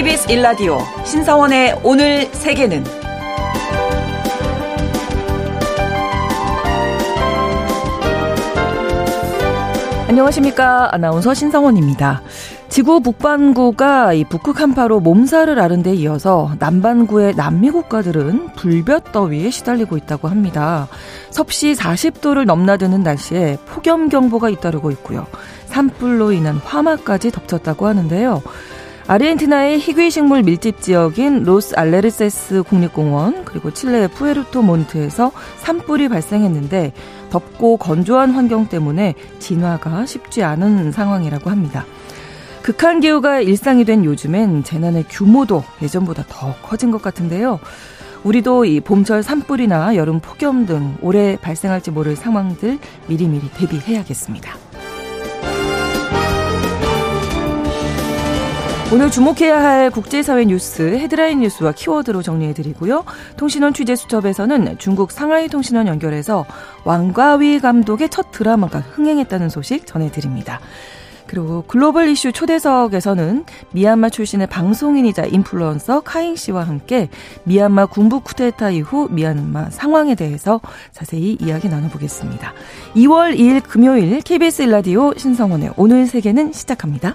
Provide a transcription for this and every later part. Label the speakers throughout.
Speaker 1: KBS 일라디오 신성원의 오늘 세계는 안녕하십니까 아나운서 신성원입니다. 지구 북반구가 이 북극 한파로 몸살을 앓은 데 이어서 남반구의 남미 국가들은 불볕 더위에 시달리고 있다고 합니다. 섭씨 40도를 넘나드는 날씨에 폭염 경보가 잇따르고 있고요. 산불로 인한 화마까지 덮쳤다고 하는데요. 아르헨티나의 희귀 식물 밀집 지역인 로스 알레르세스 국립공원 그리고 칠레 푸에르토 몬트에서 산불이 발생했는데 덥고 건조한 환경 때문에 진화가 쉽지 않은 상황이라고 합니다. 극한 기후가 일상이 된 요즘엔 재난의 규모도 예전보다 더 커진 것 같은데요. 우리도 이 봄철 산불이나 여름 폭염 등 올해 발생할지 모를 상황들 미리미리 대비해야겠습니다. 오늘 주목해야 할 국제사회 뉴스 헤드라인 뉴스와 키워드로 정리해드리고요. 통신원 취재 수첩에서는 중국 상하이 통신원 연결해서 왕가위 감독의 첫 드라마가 흥행했다는 소식 전해드립니다. 그리고 글로벌 이슈 초대석에서는 미얀마 출신의 방송인이자 인플루언서 카잉 씨와 함께 미얀마 군부 쿠데타 이후 미얀마 상황에 대해서 자세히 이야기 나눠보겠습니다. 2월 2일 금요일 KBS 일라디오 신성원의 오늘 세계는 시작합니다.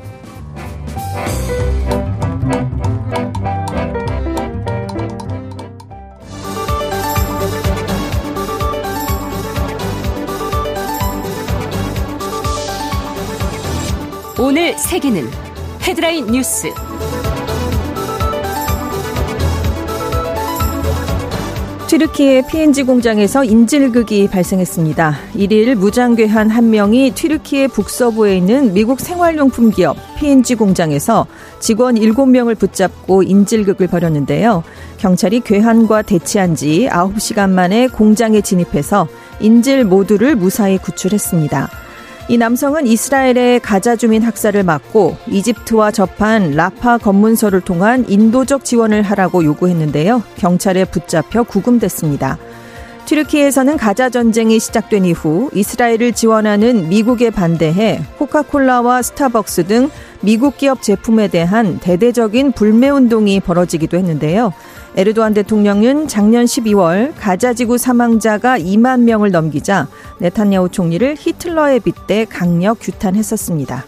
Speaker 1: 오늘 세계는 헤드라인 뉴스.
Speaker 2: 튀르키의 PNG 공장에서 인질극이 발생했습니다. 1일 무장괴한 한 명이 튀르키의 북서부에 있는 미국 생활용품 기업 PNG 공장에서 직원 7명을 붙잡고 인질극을 벌였는데요. 경찰이 괴한과 대치한 지 9시간 만에 공장에 진입해서 인질 모두를 무사히 구출했습니다. 이 남성은 이스라엘의 가자 주민 학살을 막고 이집트와 접한 라파 검문소를 통한 인도적 지원을 하라고 요구했는데요. 경찰에 붙잡혀 구금됐습니다. 튀르키에서는 가자 전쟁이 시작된 이후 이스라엘을 지원하는 미국에 반대해 코카콜라와 스타벅스 등 미국 기업 제품에 대한 대대적인 불매 운동이 벌어지기도 했는데요. 에르도안 대통령은 작년 12월 가자지구 사망자가 2만 명을 넘기자 네탄야후 총리를 히틀러에 빗대 강력 규탄했었습니다.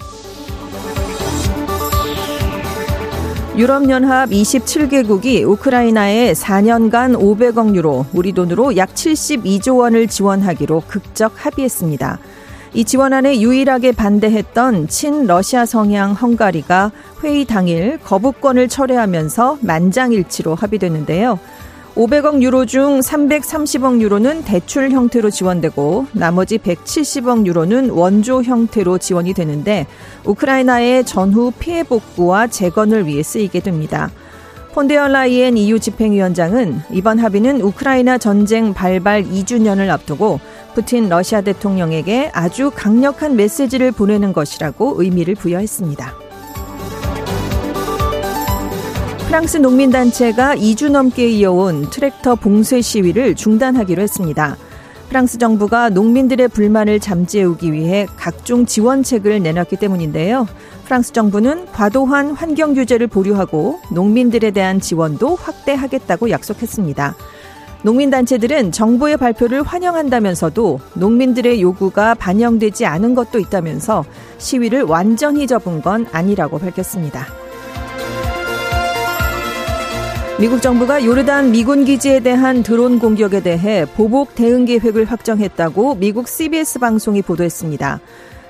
Speaker 2: 유럽연합 27개국이 우크라이나에 4년간 500억 유로, 우리 돈으로 약 72조 원을 지원하기로 극적 합의했습니다. 이 지원안에 유일하게 반대했던 친러시아 성향 헝가리가 회의 당일 거부권을 철회하면서 만장일치로 합의됐는데요. 500억 유로 중 330억 유로는 대출 형태로 지원되고 나머지 170억 유로는 원조 형태로 지원이 되는데 우크라이나의 전후 피해 복구와 재건을 위해 쓰이게 됩니다. 폰데어 라이엔 EU 집행위원장은 이번 합의는 우크라이나 전쟁 발발 2주년을 앞두고 푸틴 러시아 대통령에게 아주 강력한 메시지를 보내는 것이라고 의미를 부여했습니다. 프랑스 농민단체가 2주 넘게 이어온 트랙터 봉쇄 시위를 중단하기로 했습니다. 프랑스 정부가 농민들의 불만을 잠재우기 위해 각종 지원책을 내놨기 때문인데요. 프랑스 정부는 과도한 환경 규제를 보류하고 농민들에 대한 지원도 확대하겠다고 약속했습니다. 농민단체들은 정부의 발표를 환영한다면서도 농민들의 요구가 반영되지 않은 것도 있다면서 시위를 완전히 접은 건 아니라고 밝혔습니다. 미국 정부가 요르단 미군 기지에 대한 드론 공격에 대해 보복 대응 계획을 확정했다고 미국 CBS 방송이 보도했습니다.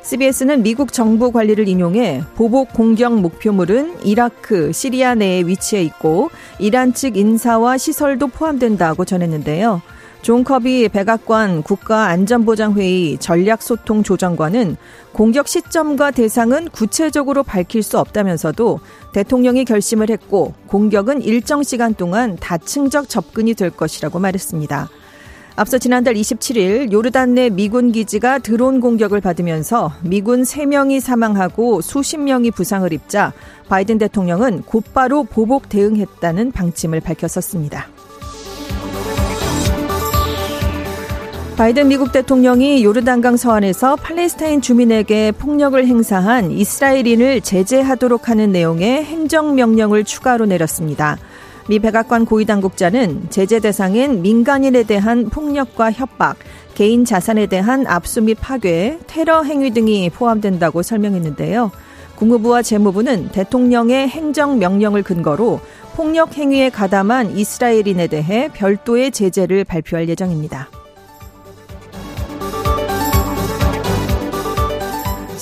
Speaker 2: CBS는 미국 정부 관리를 인용해 보복 공격 목표물은 이라크, 시리아 내에 위치해 있고 이란 측 인사와 시설도 포함된다고 전했는데요. 존 커비 백악관 국가안전보장회의 전략소통조정관은 공격 시점과 대상은 구체적으로 밝힐 수 없다면서도 대통령이 결심을 했고 공격은 일정 시간 동안 다층적 접근이 될 것이라고 말했습니다. 앞서 지난달 27일 요르단 내 미군 기지가 드론 공격을 받으면서 미군 3명이 사망하고 수십 명이 부상을 입자 바이든 대통령은 곧바로 보복 대응했다는 방침을 밝혔었습니다. 바이든 미국 대통령이 요르단강 서안에서 팔레스타인 주민에게 폭력을 행사한 이스라엘인을 제재하도록 하는 내용의 행정명령을 추가로 내렸습니다. 미 백악관 고위 당국자는 제재 대상인 민간인에 대한 폭력과 협박, 개인 자산에 대한 압수 및 파괴, 테러 행위 등이 포함된다고 설명했는데요. 국무부와 재무부는 대통령의 행정 명령을 근거로 폭력 행위에 가담한 이스라엘인에 대해 별도의 제재를 발표할 예정입니다.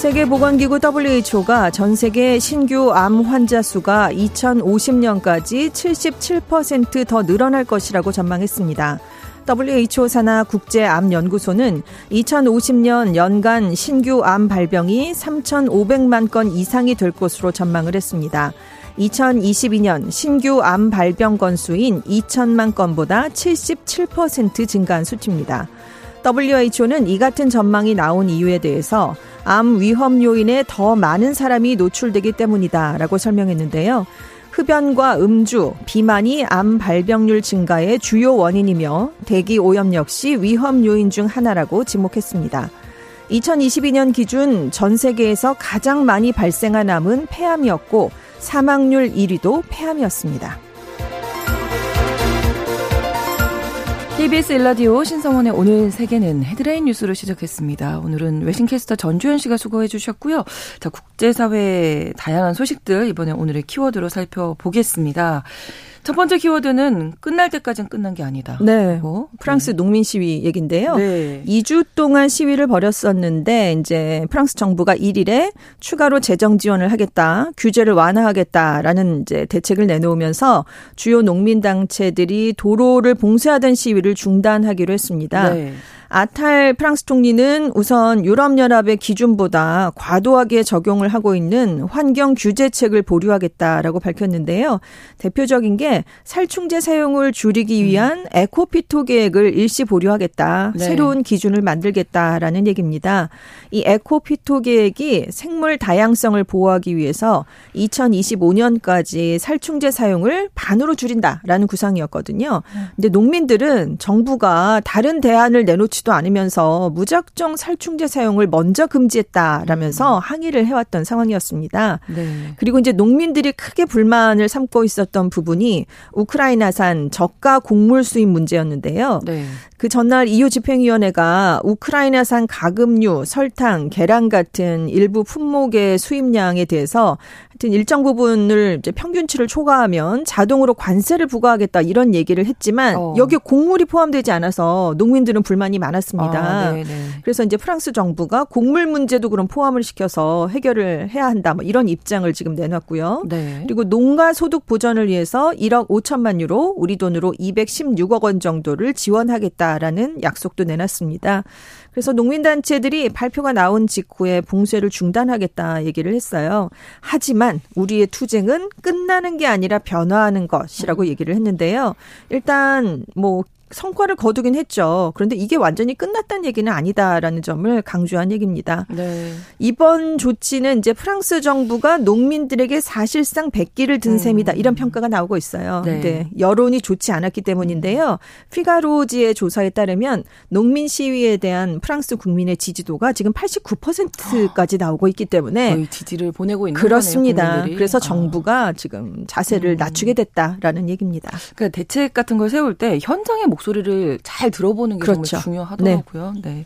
Speaker 2: 세계보건기구 WHO가 전 세계 신규 암 환자 수가 2050년까지 77%더 늘어날 것이라고 전망했습니다. WHO 산하 국제암연구소는 2050년 연간 신규 암 발병이 3,500만 건 이상이 될 것으로 전망을 했습니다. 2022년 신규 암 발병 건수인 2천만 건보다 77% 증가한 수치입니다. WHO는 이 같은 전망이 나온 이유에 대해서 암 위험 요인에 더 많은 사람이 노출되기 때문이다라고 설명했는데요. 흡연과 음주, 비만이 암 발병률 증가의 주요 원인이며 대기 오염 역시 위험 요인 중 하나라고 지목했습니다. 2022년 기준 전 세계에서 가장 많이 발생한 암은 폐암이었고 사망률 1위도 폐암이었습니다.
Speaker 1: KBS 일라디오 신성원의 오늘 세계는 헤드라인 뉴스로 시작했습니다. 오늘은 외신캐스터 전주현 씨가 수고해 주셨고요. 자, 국제사회 다양한 소식들 이번에 오늘의 키워드로 살펴보겠습니다. 첫 번째 키워드는 끝날 때까지는 끝난 게 아니다.
Speaker 2: 네. 뭐, 프랑스 네. 농민 시위 얘긴데요. 네. 2주 동안 시위를 벌였었는데 이제 프랑스 정부가 1일에 추가로 재정 지원을 하겠다, 규제를 완화하겠다라는 이제 대책을 내놓으면서 주요 농민 단체들이 도로를 봉쇄하던 시위를 중단하기로 했습니다. 네. 아탈 프랑스 총리는 우선 유럽연합의 기준보다 과도하게 적용을 하고 있는 환경 규제책을 보류하겠다라고 밝혔는데요. 대표적인 게 살충제 사용을 줄이기 음. 위한 에코피토 계획을 일시 보류하겠다. 네. 새로운 기준을 만들겠다라는 얘기입니다. 이 에코피토 계획이 생물 다양성을 보호하기 위해서 2025년까지 살충제 사용을 반으로 줄인다라는 구상이었거든요. 네. 근데 농민들은 정부가 다른 대안을 내놓지 그지도 않으면서 무작정 살충제 사용을 먼저 금지했다라면서 음. 항의를 해왔던 상황이었습니다. 네. 그리고 이제 농민들이 크게 불만을 삼고 있었던 부분이 우크라이나산 저가 곡물 수입 문제였는데요. 네. 그 전날 EU 집행위원회가 우크라이나산 가금류, 설탕, 계란 같은 일부 품목의 수입량에 대해서 하여튼 일정 부분을 이제 평균치를 초과하면 자동으로 관세를 부과하겠다 이런 얘기를 했지만 어. 여기에 곡물이 포함되지 않아서 농민들은 불만이 많 았습니다. 아, 그래서 이제 프랑스 정부가 곡물 문제도 그럼 포함을 시켜서 해결을 해야 한다. 뭐 이런 입장을 지금 내놨고요. 네. 그리고 농가 소득 보전을 위해서 1억 5천만 유로, 우리 돈으로 216억 원 정도를 지원하겠다라는 약속도 내놨습니다. 그래서 농민단체들이 발표가 나온 직후에 봉쇄를 중단하겠다 얘기를 했어요. 하지만 우리의 투쟁은 끝나는 게 아니라 변화하는 것이라고 얘기를 했는데요. 일단 뭐 성과를 거두긴 했죠. 그런데 이게 완전히 끝났다는 얘기는 아니다라는 점을 강조한 얘기입니다. 네. 이번 조치는 이제 프랑스 정부가 농민들에게 사실상 백기를 든 음. 셈이다 이런 평가가 나오고 있어요. 네. 네. 여론이 좋지 않았기 때문인데요. 피가로지의 조사에 따르면 농민 시위에 대한 프랑스 국민의 지지도가 지금 89%까지 나오고 있기 때문에
Speaker 1: 거의 지지를 보내고 있는
Speaker 2: 그렇습니다.
Speaker 1: 거네요,
Speaker 2: 그래서 아. 정부가 아. 지금 자세를 음. 낮추게 됐다라는 얘기입니다.
Speaker 1: 그러니까 대책 같은 걸 세울 때 현장의 목 목소리를 잘 들어보는 게 그렇죠. 정말 중요하더라고요. 네. 네.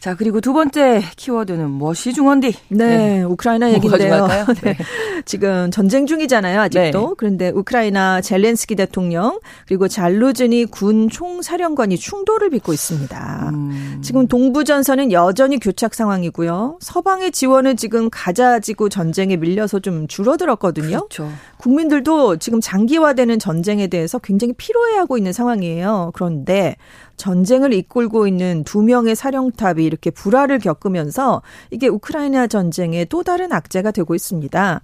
Speaker 1: 자, 그리고 두 번째 키워드는 무엇이 중원디?
Speaker 2: 네, 네. 우크라이나 얘기인데요. 네. 지금 전쟁 중이잖아요, 아직도. 네. 그런데 우크라이나 젤렌스키 대통령 그리고 잘루즈니 군 총사령관이 충돌을 빚고 있습니다. 음. 지금 동부 전선은 여전히 교착 상황이고요. 서방의 지원은 지금 가자 지구 전쟁에 밀려서 좀 줄어들었거든요. 그렇죠. 국민들도 지금 장기화되는 전쟁에 대해서 굉장히 피로해하고 있는 상황이에요. 그런 데 전쟁을 이끌고 있는 두 명의 사령탑이 이렇게 불화를 겪으면서 이게 우크라이나 전쟁의 또 다른 악재가 되고 있습니다.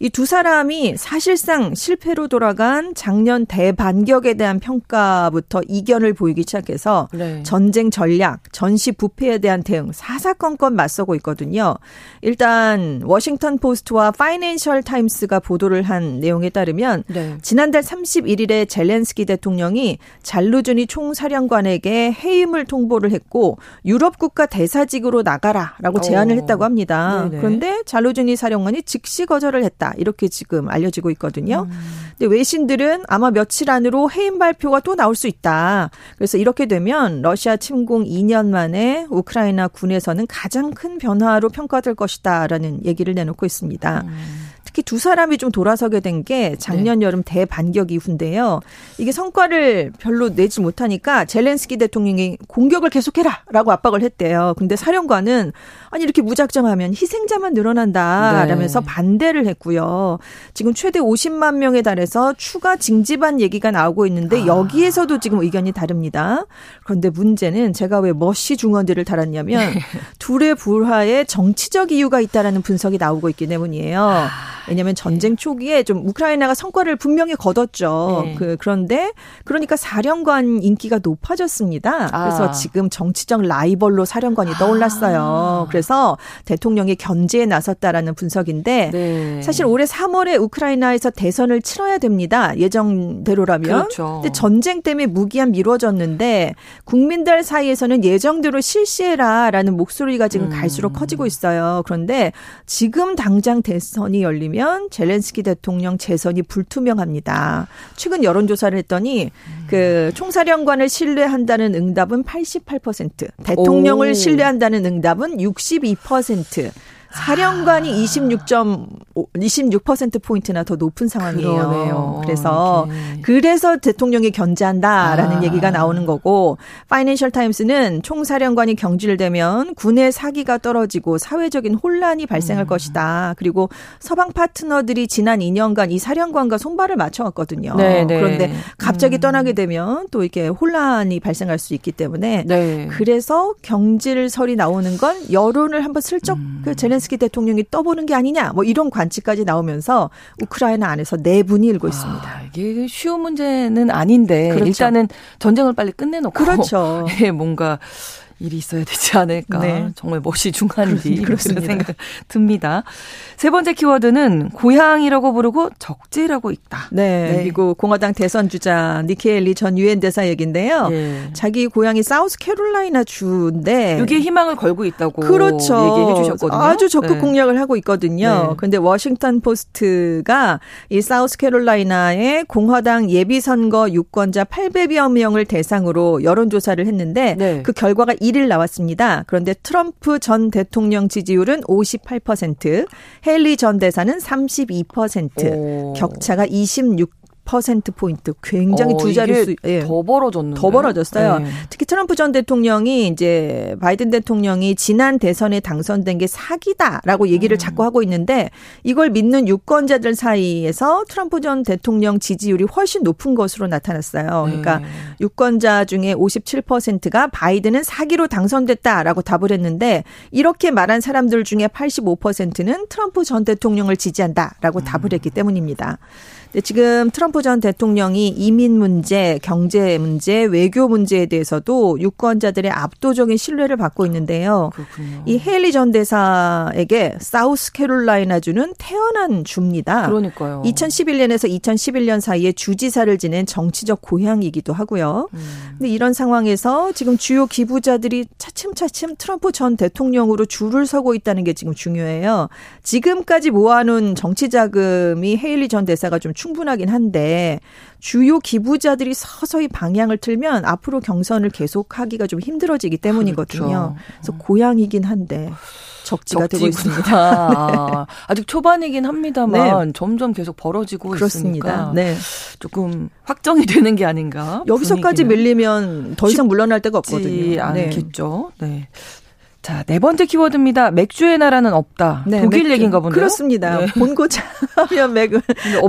Speaker 2: 이 두 사람이 사실상 실패로 돌아간 작년 대반격에 대한 평가부터 이견을 보이기 시작해서 네. 전쟁 전략, 전시 부패에 대한 대응 사사건건 맞서고 있거든요. 일단 워싱턴 포스트와 파이낸셜 타임스가 보도를 한 내용에 따르면 네. 지난달 31일에 젤렌스키 대통령이 잘루즈니 총사령관에게 해임을 통보를 했고 유럽 국가 대사직으로 나가라라고 제안을 오. 했다고 합니다. 네네. 그런데 잘루즈니 사령관이 즉시 거절을 했다. 있다. 이렇게 지금 알려지고 있거든요. 음. 근데 외신들은 아마 며칠 안으로 해임 발표가 또 나올 수 있다. 그래서 이렇게 되면 러시아 침공 2년 만에 우크라이나 군에서는 가장 큰 변화로 평가될 것이다라는 얘기를 내놓고 있습니다. 음. 특히 두 사람이 좀 돌아서게 된 게 작년 네. 여름 대반격 이후인데요. 이게 성과를 별로 내지 못하니까 젤렌스키 대통령이 공격을 계속해라라고 압박을 했대요. 근데 사령관은 아니 이렇게 무작정하면 희생자만 늘어난다라면서 네. 반대를 했고요. 지금 최대 50만 명에 달해서 추가 징집한 얘기가 나오고 있는데 아. 여기에서도 지금 의견이 다릅니다. 그런데 문제는 제가 왜 머시 중원들을 달았냐면 네. 둘의 불화에 정치적 이유가 있다라는 분석이 나오고 있기 때문이에요. 아. 왜냐하면 전쟁 초기에 좀 우크라이나가 성과를 분명히 거뒀죠. 네. 그 그런데 그러니까 사령관 인기가 높아졌습니다. 아. 그래서 지금 정치적 라이벌로 사령관이 떠올랐어요. 아. 그래서 대통령이 견제에 나섰다라는 분석인데 네. 사실 올해 3월에 우크라이나에서 대선을 치러야 됩니다. 예정대로라면. 그렇죠. 근데 전쟁 때문에 무기한 미뤄졌는데 국민들 사이에서는 예정대로 실시해라라는 목소리가 지금 음. 갈수록 커지고 있어요. 그런데 지금 당장 대선이 열리면 보면 젤렌스키 대통령 재선이 불투명합니다. 최근 여론조사를 했더니 그 총사령관을 신뢰한다는 응답은 88%, 대통령을 오. 신뢰한다는 응답은 62%. 사령관이 26점 26% 포인트나 더 높은 상황이에요. 그러네요. 그래서 오케이. 그래서 대통령이 견제한다라는 아. 얘기가 나오는 거고 파이낸셜 타임스는 총사령관이 경질되면 군의 사기가 떨어지고 사회적인 혼란이 발생할 음. 것이다. 그리고 서방 파트너들이 지난 2년간 이 사령관과 손발을 맞춰 왔거든요. 네네. 네. 그런데 갑자기 음. 떠나게 되면 또 이렇게 혼란이 발생할 수 있기 때문에 네. 그래서 경질설이 나오는 건 여론을 한번 슬쩍 음. 그 젤렌스키 대통령이 떠보는 게 아니냐 뭐 이런 관 관치까지 나오면서 우크라이나 안에서 내분이 네 일고 있습니다. 아,
Speaker 1: 이게 쉬운 문제는 아닌데 그렇죠. 일단은 전쟁을 빨리 끝내놓고
Speaker 2: 그렇죠.
Speaker 1: 예, 뭔가 일이 있어야 되지 않을까. 네. 정말 뭣이 중한디 그런 생각 듭니다. 세 번째 키워드는 고향이라고 부르고 적지라고 읽는다.
Speaker 2: 네, 네. 미국 공화당 대선 주자 니키 헤일리 전 유엔 대사 얘긴데요. 네. 자기 고향이 사우스 캐롤라이나 주인데
Speaker 1: 여기에 희망을 걸고 있다고 그렇죠. 얘기해 주셨거든요.
Speaker 2: 아주 적극 네. 공략을 하고 있거든요. 네. 근데 워싱턴 포스트가 이 사우스 캐롤라이나의 공화당 예비 선거 유권자 800여 명을 대상으로 여론 조사를 했는데 네. 그 결과가 1일 나왔습니다. 그런데 트럼프 전 대통령 지지율은 58%, 헤일리 전 대사는 32%, 오. 격차가 26 퍼센트 포인트 굉장히 어, 두 자릿수
Speaker 1: 예. 더 벌어졌는데
Speaker 2: 더 벌어졌어요. 네. 특히 트럼프 전 대통령이 이제 바이든 대통령이 지난 대선에 당선된 게 사기다라고 얘기를 음. 자꾸 하고 있는데 이걸 믿는 유권자들 사이에서 트럼프 전 대통령 지지율이 훨씬 높은 것으로 나타났어요. 그러니까 네. 유권자 중에 57%가 바이든은 사기로 당선됐다라고 답을 했는데 이렇게 말한 사람들 중에 85%는 트럼프 전 대통령을 지지한다라고 음. 답을 했기 때문입니다. 네, 지금 트럼프 전 대통령이 이민 문제, 경제 문제, 외교 문제에 대해서도 유권자들의 압도적인 신뢰를 받고 있는데요. 그렇군요. 이 헤일리 전 대사에게 사우스 캐롤라이나 주는 태어난 주입니다.
Speaker 1: 그러니까요.
Speaker 2: 2011년에서 2011년 사이에 주지사를 지낸 정치적 고향이기도 하고요. 음. 근데 이런 상황에서 지금 주요 기부자들이 차츰차츰 트럼프 전 대통령으로 줄을 서고 있다는 게 지금 중요해요. 지금까지 모아놓은 정치 자금이 헤일리 전 대사가 좀 충분하긴 한데 주요 기부자들이 서서히 방향을 틀면 앞으로 경선을 계속하기가 좀 힘들어지기 때문이거든요. 그렇죠. 그래서 고향이긴 한데 적지가 적지구나. 되고 있습니다.
Speaker 1: 네. 아직 초반이긴 합니다만 네. 점점 계속 벌어지고 그렇습니다. 있으니까 네. 조금 확정이 되는 게 아닌가.
Speaker 2: 여기서까지 분위기는. 밀리면 더 이상 물러날 데가 없거든요.
Speaker 1: 네. 않겠죠. 네. 자, 네 번째 키워드입니다. 맥주의 나라는 없다. 네, 독일 맥주. 얘기인가 본데요.
Speaker 2: 그렇습니다. 네. 본고장 하면 맥,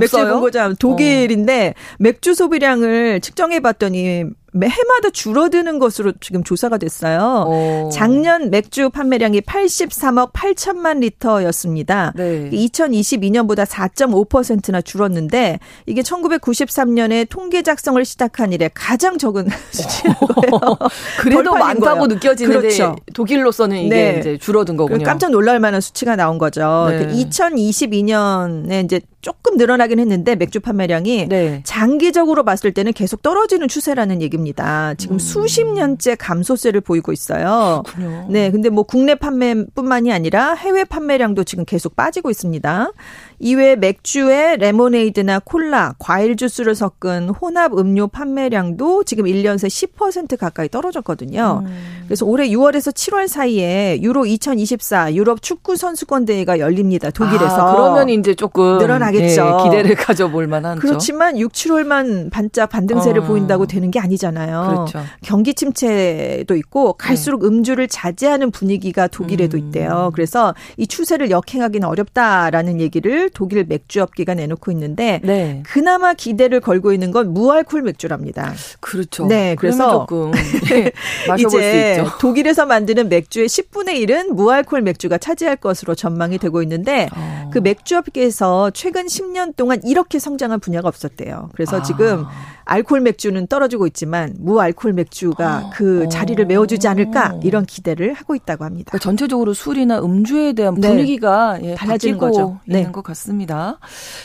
Speaker 2: 맥주 본고장 독일인데 어. 맥주 소비량을 측정해 봤더니 해마다 줄어드는 것으로 지금 조사가 됐어요. 오. 어. 작년 맥주 판매량이 83억 8천만 리터였습니다. 네. 2022년보다 4.5%나 줄었는데 이게 1993년에 통계 작성을 시작한 이래 가장 적은 수치인 거예요.
Speaker 1: 그래도 많다고 거예요. 느껴지는데 그렇죠. 독일로서는 이게 네. 이제 줄어든 거군요.
Speaker 2: 깜짝 놀랄 만한 수치가 나온 거죠. 네. 2022년에 이제 조금 늘어나긴 했는데 맥주 판매량이 네. 장기적으로 봤을 때는 계속 떨어지는 추세라는 얘기입니다. 지금 음. 수십 년째 감소세를 보이고 있어요. 그렇군요. 네, 근데 뭐 국내 판매뿐만이 아니라 해외 판매량도 지금 계속 빠지고 있습니다. 이외에 맥주에 레모네이드나 콜라, 과일 주스를 섞은 혼합 음료 판매량도 지금 1년 새 10% 가까이 떨어졌거든요. 음. 그래서 올해 6월에서 7월 사이에 유로 2024 유럽 축구 선수권 대회가 열립니다. 독일에서.
Speaker 1: 아, 그러면 이제 조금 늘어나 겠죠. 네, 기대를 가져볼 만한
Speaker 2: 그렇지만 6, 7월만 반짝 반등세를 어. 보인다고 되는 게 아니잖아요. 그렇죠. 경기 침체도 있고 갈수록 네. 음주를 자제하는 분위기가 독일에도 음. 있대요. 그래서 이 추세를 역행하기는 어렵다라는 얘기를 독일 맥주업계가 내놓고 있는데 네. 그나마 기대를 걸고 있는 건 무알콜 맥주랍니다.
Speaker 1: 그렇죠.
Speaker 2: 네, 그래서 조금 네, 이제. 독일에서 만드는 맥주의 10분의 1은 무알콜 맥주가 차지할 것으로 전망이 되고 있는데 어. 그 맥주업계에서 최근 10년 동안 이렇게 성장한 분야가 없었대요. 그래서 아. 지금 알콜 맥주는 떨어지고 있지만 무알콜 맥주가 어. 그 자리를 메워주지 않을까 이런 기대를 하고 있다고 합니다.
Speaker 1: 그러니까 전체적으로 술이나 음주에 대한 네. 분위기가 예, 달라지는 거죠. 네. 있는 것 같습니다.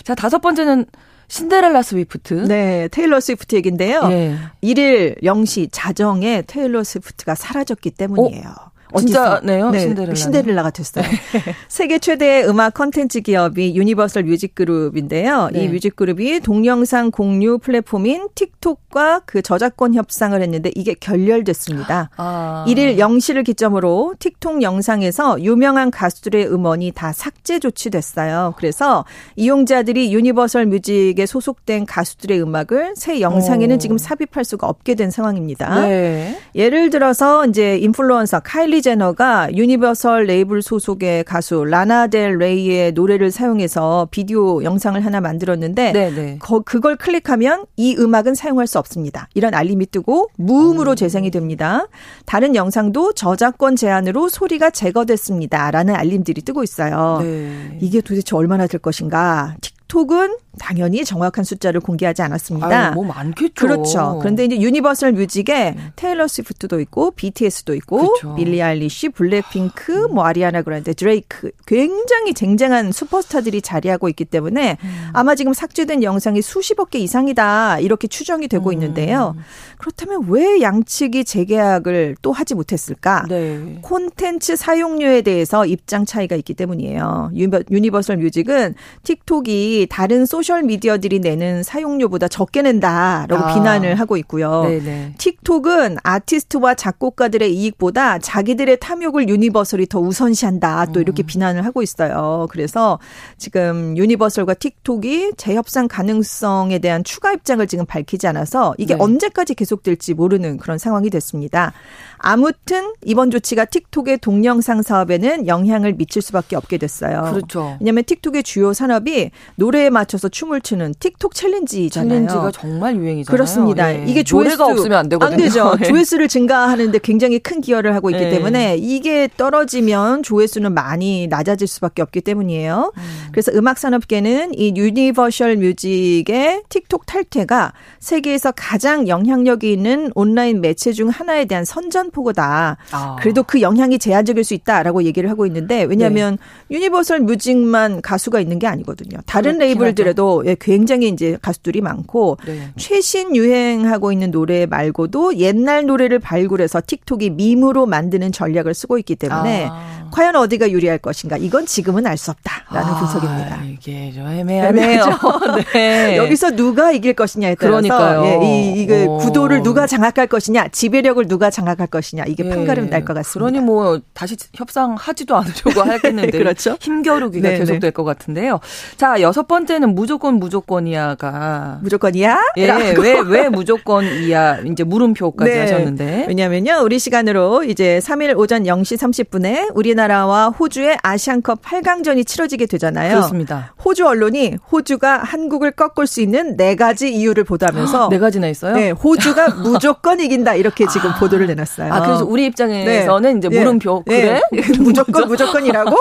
Speaker 1: 자 다섯 번째는 신데렐라 스위프트.
Speaker 2: 네, 테일러 스위프트 얘긴데요. 예. 1일 0시 자정에 테일러 스위프트가 사라졌기 때문이에요. 어?
Speaker 1: 진짜네요. 네, 신데렐라.
Speaker 2: 신데렐라가 됐어요. 세계 최대의 음악 컨텐츠 기업이 유니버설 뮤직 그룹인데요. 네. 이 뮤직 그룹이 동영상 공유 플랫폼인 틱톡과 그 저작권 협상을 했는데 이게 결렬됐습니다. 아. 1일 0시를 기점으로 틱톡 영상에서 유명한 가수들의 음원이 다 삭제 조치됐어요. 그래서 이용자들이 유니버설 뮤직에 소속된 가수들의 음악을 새 영상에는 오. 지금 삽입할 수가 없게 된 상황입니다. 네. 예를 들어서 이제 인플루언서 카일리 제너가 유니버설 레이블 소속의 가수 라나 델 레이의 노래를 사용해서 비디오 영상을 하나 만들었는데 네네. 네. 거, 그걸 클릭하면 이 음악은 사용할 수 없습니다. 이런 알림이 뜨고 무음으로 오. 재생이 됩니다. 다른 영상도 저작권 제한으로 소리가 제거됐습니다라는 알림들이 뜨고 있어요. 네. 이게 도대체 얼마나 될 것인가? 틱톡은 당연히 정확한 숫자를 공개하지 않았습니다.
Speaker 1: 아유, 뭐 많겠죠.
Speaker 2: 그렇죠. 그런데 이제 유니버설 뮤직에 음. 테일러 스위프트도 있고 BTS도 있고 그렇죠. 빌리 아일리시, 블랙핑크, 뭐 아리아나 그란데, 드레이크 굉장히 쟁쟁한 슈퍼스타들이 자리하고 있기 때문에 음. 아마 지금 삭제된 영상이 수십억 개 이상이다 이렇게 추정이 되고 음. 있는데요. 그렇다면 왜 양측이 재계약을 또 하지 못했을까? 네. 콘텐츠 사용료에 대해서 입장 차이가 있기 때문이에요. 유니버설 뮤직은 틱톡이 다른 소셜 미디어들이 내는 사용료보다 적게 낸다라고 아. 비난을 하고 있고요. 네네. 틱톡은 아티스트와 작곡가들의 이익보다 자기들의 탐욕을 유니버설이 더 우선시한다. 또 이렇게 음. 비난을 하고 있어요. 그래서 지금 유니버설과 틱톡이 재협상 가능성에 대한 추가 입장을 지금 밝히지 않아서 이게 네. 언제까지 계속될지 모르는 그런 상황이 됐습니다. 아무튼 이번 조치가 틱톡의 동영상 사업에는 영향을 미칠 수밖에 없게 됐어요.
Speaker 1: 그렇죠.
Speaker 2: 왜냐하면 틱톡의 주요 산업이 노래에 맞춰서 춤을 추는 틱톡 챌린지잖아요.
Speaker 1: 챌린지가 정말 유행이잖아요.
Speaker 2: 그렇습니다.
Speaker 1: 예.
Speaker 2: 이게
Speaker 1: 조회수 노래가 없으면 안 되거든요.
Speaker 2: 안 되죠. 예. 조회수를 증가하는데 굉장히 큰 기여를 하고 있기 예. 때문에 이게 떨어지면 조회수는 많이 낮아질 수밖에 없기 때문이에요. 음. 그래서 음악 산업계는 이 유니버셜 뮤직의 틱톡 탈퇴가 세계에서 가장 영향력이 있는 온라인 매체 중 하나에 대한 선전포고다. 아. 그래도 그 영향이 제한적일 수 있다라고 얘기를 하고 있는데 왜냐하면 네. 유니버설 뮤직만 가수가 있는 게 아니거든요. 다른 레이블들에도 예, 굉장히 이제 가수들이 많고 네. 최신 유행하고 있는 노래 말고도 옛날 노래를 발굴해서 틱톡이 밈으로 만드는 전략을 쓰고 있기 때문에 아. 과연 어디가 유리할 것인가 이건 지금은 알 수 없다라는 아, 분석입니다.
Speaker 1: 이게 좀 애매하네요.
Speaker 2: 네. 여기서 누가 이길 것이냐에 따라서 그러니까요. 예, 이 이게 구도를 누가 장악할 것이냐, 지배력을 누가 장악할 것이냐 이게 예. 판가름 날 것 같습니다.
Speaker 1: 그러니 뭐 다시 협상하지도 않으려고 하겠는데 그렇죠? 힘겨루기가 네, 계속될 네. 것 같은데요. 자 여섯 번째는 무조건 무조건이야가
Speaker 2: 무조건이야?
Speaker 1: 예, 왜 왜 무조건이야 이제 물음표까지 네. 하셨는데
Speaker 2: 왜냐면요 우리 시간으로 이제 3일 오전 0시 30분에 우리나라와 호주의 아시안컵 8강전이 치러지게 되잖아요.
Speaker 1: 그렇습니다.
Speaker 2: 호주 언론이 호주가 한국을 꺾을 수 있는 네 가지 이유를 보도하면서
Speaker 1: 네 가지나 있어요?
Speaker 2: 네, 호주가 무조건 이긴다 이렇게 지금 아. 보도를 내놨어요.
Speaker 1: 아 그래서 우리 입장에서는 네. 이제 물음표 네. 그래
Speaker 2: 무조건 무조건이라고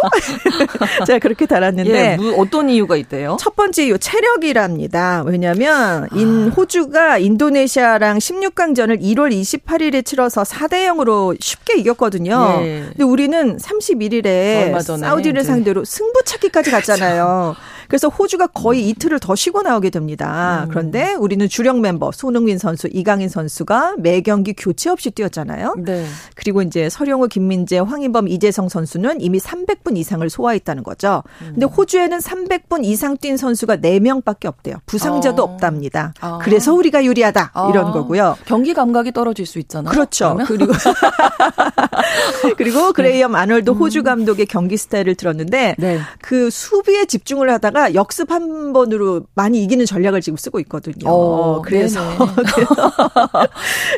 Speaker 2: 제가 그렇게 달았는데 예,
Speaker 1: 어떤 이유가 있대요?
Speaker 2: 첫 번째 이유 체력이랍니다. 왜냐하면 인 아. 호주가 인도네시아랑 16강전을 1월 28일에 치러서 4대 0으로 쉽게 이겼거든요. 예. 근데 우리는 31일에 사우디를 상대로 승부차기까지 갔잖아요. 그 래서 호주가 거의 이틀을 더 쉬고 나오게 됩니다. 음. 그런데 우리는 주력 멤버 손흥민 선수, 이강인 선수가 매 경기 교체 없이 뛰었잖아요. 네. 그리고 이제 서령우, 김민재, 황인범, 이재성 선수는 이미 300분 이상을 소화했다는 거죠. 음. 근데 호주에는 300분 이상 뛴 선수가 4명밖에 없대요. 부상자도 어. 없답니다. 아. 그래서 우리가 유리하다 아. 이런 거고요.
Speaker 1: 경기 감각이 떨어질 수 있잖아요.
Speaker 2: 그렇죠. 그러면? 그리고 그리고 그레이엄 아놀드 호주 음. 감독의 경기 스타일을 들었는데 네. 그 수비에 집중을 하다가 역습 한 번으로 많이 이기는 전략을 지금 쓰고 있거든요. 어, 그래서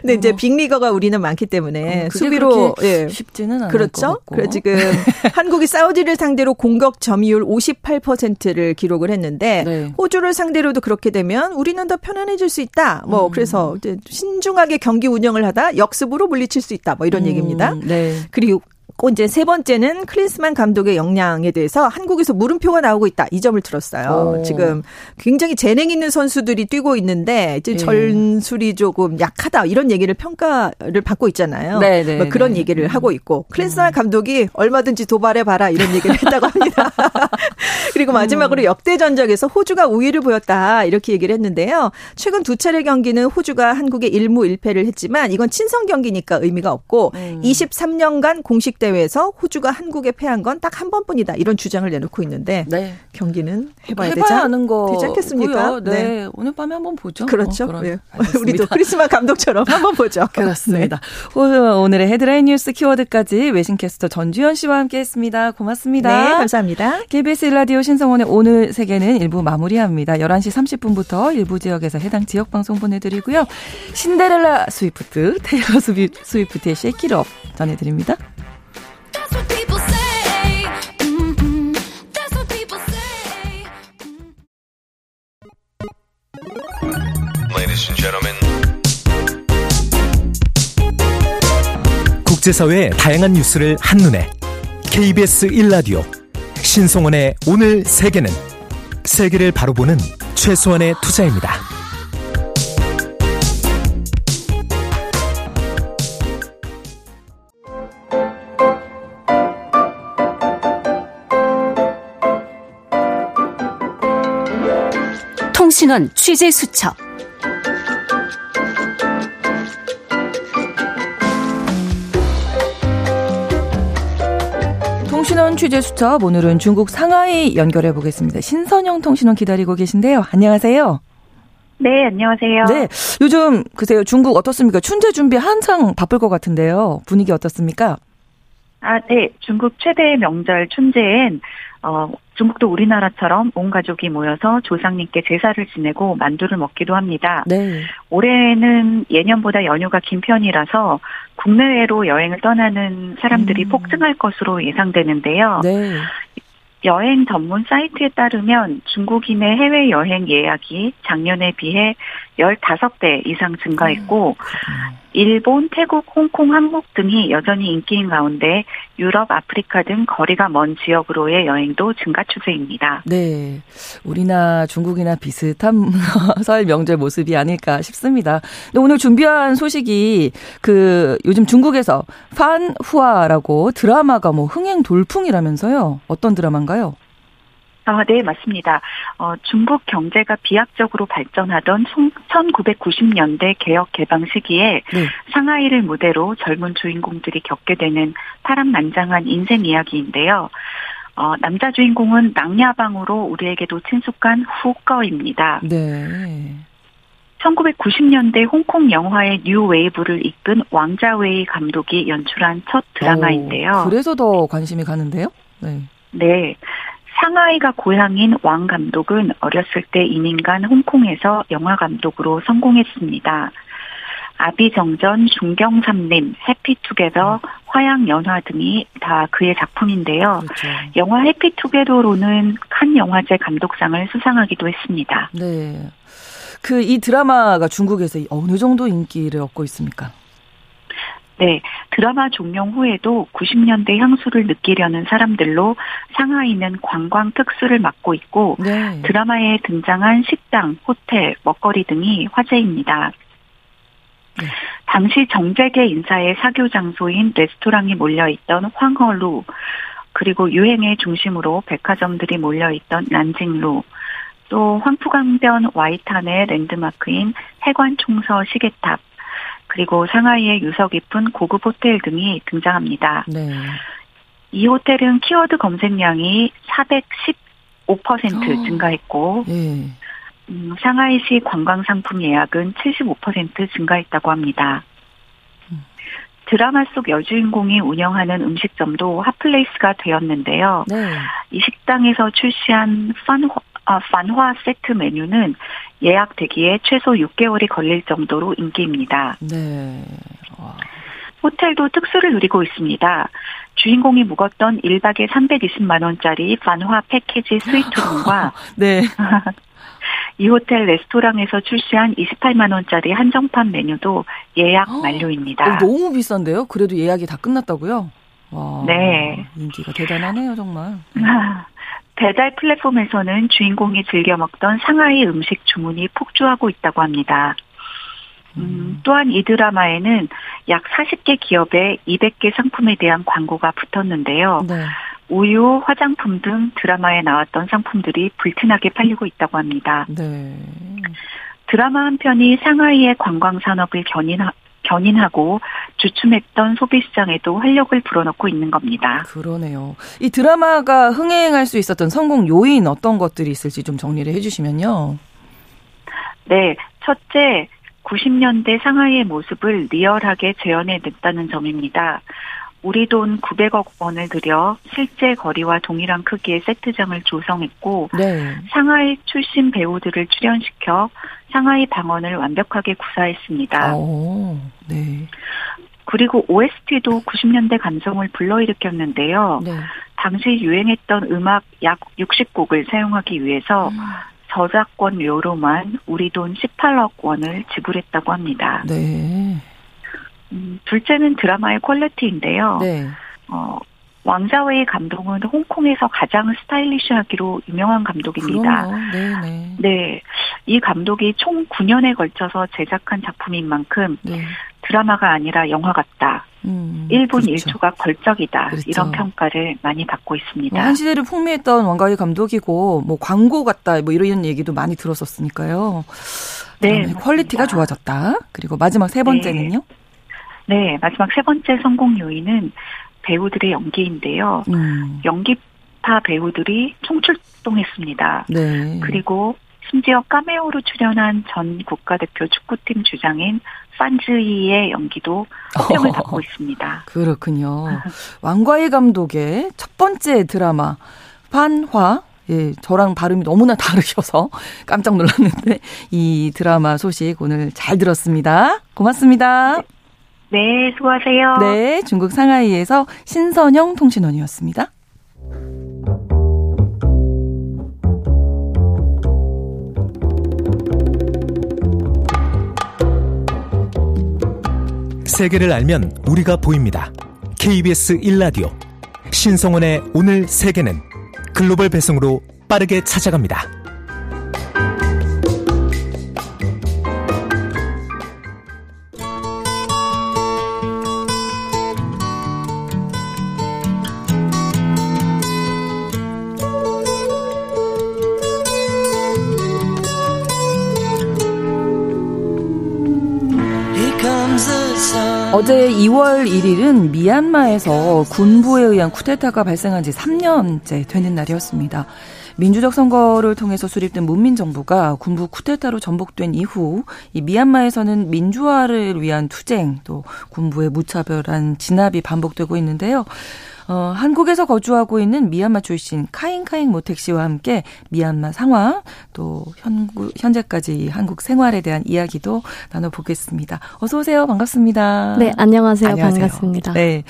Speaker 2: 근데 이제 어. 빅리거가 우리는 많기 때문에 어, 수비로
Speaker 1: 예. 쉽지는 않을
Speaker 2: 그렇죠. 그래 지금 한국이 사우디를 상대로 공격 점유율 58%를 기록을 했는데 네. 호주를 상대로도 그렇게 되면 우리는 더 편안해질 수 있다. 뭐 음. 그래서 신중하게 경기 운영을 하다 역습으로 물리칠 수 있다. 뭐 이런 음. 얘기입니다. 네. 그리고 꼭 이제 세 번째는 클린스만 감독의 역량에 대해서 한국에서 물음표가 나오고 있다. 이 점을 들었어요. 오. 지금 굉장히 재능 있는 선수들이 뛰고 있는데 이제 예. 전술이 조금 약하다. 이런 얘기를 평가를 받고 있잖아요. 네, 네, 뭐 그런 네. 얘기를 하고 있고 클린스만 음. 감독이 얼마든지 도발해 봐라 이런 얘기를 했다고 합니다. 그리고 마지막으로 음. 역대 전적에서 호주가 우위를 보였다. 이렇게 얘기를 했는데요. 최근 두 차례 경기는 호주가 한국에 1무 1패를 했지만 이건 친선 경기니까 의미가 없고 음. 23년간 공식 대회에서 호주가 한국에 패한 건 딱 한 번뿐이다. 이런 주장을 내놓고 있는데 네. 경기는 해봐야, 해봐야 되지,
Speaker 1: 하는 거
Speaker 2: 되지 않겠습니까?
Speaker 1: 네. 네. 오늘 밤에 한번 보죠.
Speaker 2: 그렇죠. 어, 네. 우리도 클린스만 감독처럼 한번 보죠.
Speaker 1: 그렇습니다. 네. 오늘의 헤드라인 뉴스 키워드까지 외신캐스터 전주현 씨와 함께했습니다. 고맙습니다.
Speaker 2: 네, 감사합니다.
Speaker 1: KBS 일라디오 신성원의 오늘 세계는 일부 마무리합니다. 11시 30분부터 일부 지역에서 해당 지역 방송 보내드리고요. 신데렐라 스위프트, 테일러 스위프트의 Shake It Off 전해드립니다.
Speaker 3: 국제사회의 다양한 뉴스를 한눈에. KBS 1라디오. 신송원의 오늘 세계는. 세계를 바로 보는 최소한의 투자입니다.
Speaker 4: 통신원 취재 수첩
Speaker 1: 통신원 취재 수첩 오늘은 중국 상하이 연결해 보겠습니다. 신선영 통신원 기다리고 계신데요. 안녕하세요.
Speaker 5: 네, 안녕하세요.
Speaker 1: 네, 요즘 글쎄요 중국 어떻습니까? 춘제 준비 한창 바쁠 것 같은데요. 분위기 어떻습니까?
Speaker 5: 아, 네. 중국 최대 명절 춘제엔 어, 중국도 우리나라처럼 온 가족이 모여서 조상님께 제사를 지내고 만두를 먹기도 합니다. 네. 올해는 예년보다 연휴가 긴 편이라서 국내외로 여행을 떠나는 사람들이 음. 폭증할 것으로 예상되는데요. 네. 여행 전문 사이트에 따르면 중국인의 해외 여행 예약이 작년에 비해 15배 이상 증가했고 음, 일본, 태국, 홍콩, 한국 등이 여전히 인기인 가운데 유럽, 아프리카 등 거리가 먼 지역으로의 여행도 증가 추세입니다.
Speaker 1: 네. 우리나 중국이나 비슷한 설 명절 모습이 아닐까 싶습니다. 근데 오늘 준비한 소식이 그 요즘 중국에서 판후아라고 드라마가 뭐 흥행 돌풍이라면서요. 어떤 드라마인가요?
Speaker 5: 아, 네, 맞습니다. 어, 중국 경제가 비약적으로 발전하던 1990년대 개혁 개방 시기에 네. 상하이를 무대로 젊은 주인공들이 겪게 되는 파란만장한 인생 이야기인데요. 어, 남자 주인공은 낭야방으로 우리에게도 친숙한 후꺼입니다. 네. 1990년대 홍콩 영화의 뉴 웨이브를 이끈 왕자웨이 감독이 연출한 첫 드라마인데요.
Speaker 1: 오, 그래서 더 관심이 가는데요?
Speaker 5: 네. 네. 상하이가 고향인 왕 감독은 어렸을 때 이민 간 홍콩에서 영화 감독으로 성공했습니다. 아비정전, 중경삼림, 해피투게더, 화양연화 등이 다 그의 작품인데요. 그렇죠. 영화 해피투게더로는 칸 영화제 감독상을 수상하기도 했습니다.
Speaker 1: 네. 그 이 드라마가 중국에서 어느 정도 인기를 얻고 있습니까?
Speaker 5: 네, 드라마 종영 후에도 90년대 향수를 느끼려는 사람들로 상하이는 관광 특수를 맡고 있고 네. 드라마에 등장한 식당, 호텔, 먹거리 등이 화제입니다. 네. 당시 정재계 인사의 사교 장소인 레스토랑이 몰려있던 황허루, 그리고 유행의 중심으로 백화점들이 몰려있던 난징루, 또 황푸강변 와이탄의 랜드마크인 해관총서 시계탑, 그리고 상하이의 유서 깊은 고급 호텔 등이 등장합니다. 네. 이 호텔은 키워드 검색량이 415% 증가했고, 네. 음, 상하이시 관광 상품 예약은 75% 증가했다고 합니다. 드라마 속 여주인공이 운영하는 음식점도 hot place가 되었는데요. 네. 이 식당에서 출시한 펀, 아, 반화 세트 메뉴는 예약 되기에 최소 6개월이 걸릴 정도로 인기입니다. 네. 와. 호텔도 특수를 누리고 있습니다. 주인공이 묵었던 1박에 320만 원짜리 반화 패키지 스위트룸과 네. 이 호텔 레스토랑에서 출시한 28만 원짜리 한정판 메뉴도 예약 만료입니다.
Speaker 1: 어, 너무 비싼데요? 그래도 예약이 다 끝났다고요? 와, 네. 인기가 대단하네요, 정말.
Speaker 5: 배달 플랫폼에서는 주인공이 즐겨 먹던 상하이 음식 주문이 폭주하고 있다고 합니다. 음, 음. 또한 이 드라마에는 약 40개 기업의 200개 상품에 대한 광고가 붙었는데요. 네. 우유, 화장품 등 드라마에 나왔던 상품들이 불티나게 팔리고 있다고 합니다. 네. 드라마 한 편이 상하이의 관광 산업을 견인하, 견인하고 주춤했던 소비 시장에도 활력을 불어넣고 있는 겁니다.
Speaker 1: 그러네요. 이 드라마가 흥행할 수 있었던 성공 요인 어떤 것들이 있을지 좀 정리를 해주시면요.
Speaker 5: 네, 첫째 90년대 상하이의 모습을 리얼하게 재현해 냈다는 점입니다. 우리 돈 900억 원을 들여 실제 거리와 동일한 크기의 세트장을 조성했고 네. 상하이 출신 배우들을 출연시켜 상하이 방언을 완벽하게 구사했습니다. 오, 네. 그리고 OST도 90년대 감성을 불러일으켰는데요. 네. 당시 유행했던 음악 약 60곡을 사용하기 위해서 음. 저작권료로만 우리 돈 18억 원을 지불했다고 합니다. 네. 음, 둘째는 드라마의 퀄리티인데요. 네. 어, 왕자웨이 감독은 홍콩에서 가장 스타일리시하기로 유명한 감독입니다. 네, 네. 네. 이 감독이 총 9년에 걸쳐서 제작한 작품인 만큼 네. 드라마가 아니라 영화 같다. 음, 1분 그렇죠. 1초가 걸작이다. 그렇죠. 이런 평가를 많이 받고 있습니다.
Speaker 1: 뭐한 시대를 풍미했던 왕가위 감독이고 뭐 광고 같다. 뭐 이런 얘기도 많이 들었었으니까요. 네. quality가 좋아졌다. 그리고 마지막 세 번째는요?
Speaker 5: 네. 네, 마지막 세 번째 성공 요인은 배우들의 연기인데요. 음. 연기파 배우들이 총출동했습니다. 네. 그리고 심지어 카메오로 출연한 전 국가대표 축구팀 주장인 판즈이의 연기도 호평을 받고 있습니다.
Speaker 1: 그렇군요. 왕과의 감독의 첫 번째 드라마 판화 예, 저랑 발음이 너무나 다르셔서 깜짝 놀랐는데 이 드라마 소식 오늘 잘 들었습니다. 고맙습니다.
Speaker 5: 네. 네, 수고하세요.
Speaker 1: 네, 중국 상하이에서 신선영 통신원이었습니다.
Speaker 3: 세계를 알면 우리가 보입니다. KBS 1라디오 신성원의 오늘 세계는 글로벌 배송으로 빠르게 찾아갑니다.
Speaker 1: 어제 2월 1일은 미얀마에서 군부에 의한 쿠데타가 발생한 지 3년째 되는 날이었습니다. 민주적 선거를 통해서 수립된 문민 정부가 군부 쿠데타로 전복된 이후 이 미얀마에서는 민주화를 위한 투쟁 또 군부의 무차별한 진압이 반복되고 있는데요. 어, 한국에서 거주하고 있는 미얀마 출신 카잉카잉 모택 씨와 함께 미얀마 상황 또 현구, 현재까지 한국 생활에 대한 이야기도 나눠보겠습니다. 어서 오세요. 반갑습니다.
Speaker 4: 네, 안녕하세요. 안녕하세요. 반갑습니다.
Speaker 1: 네.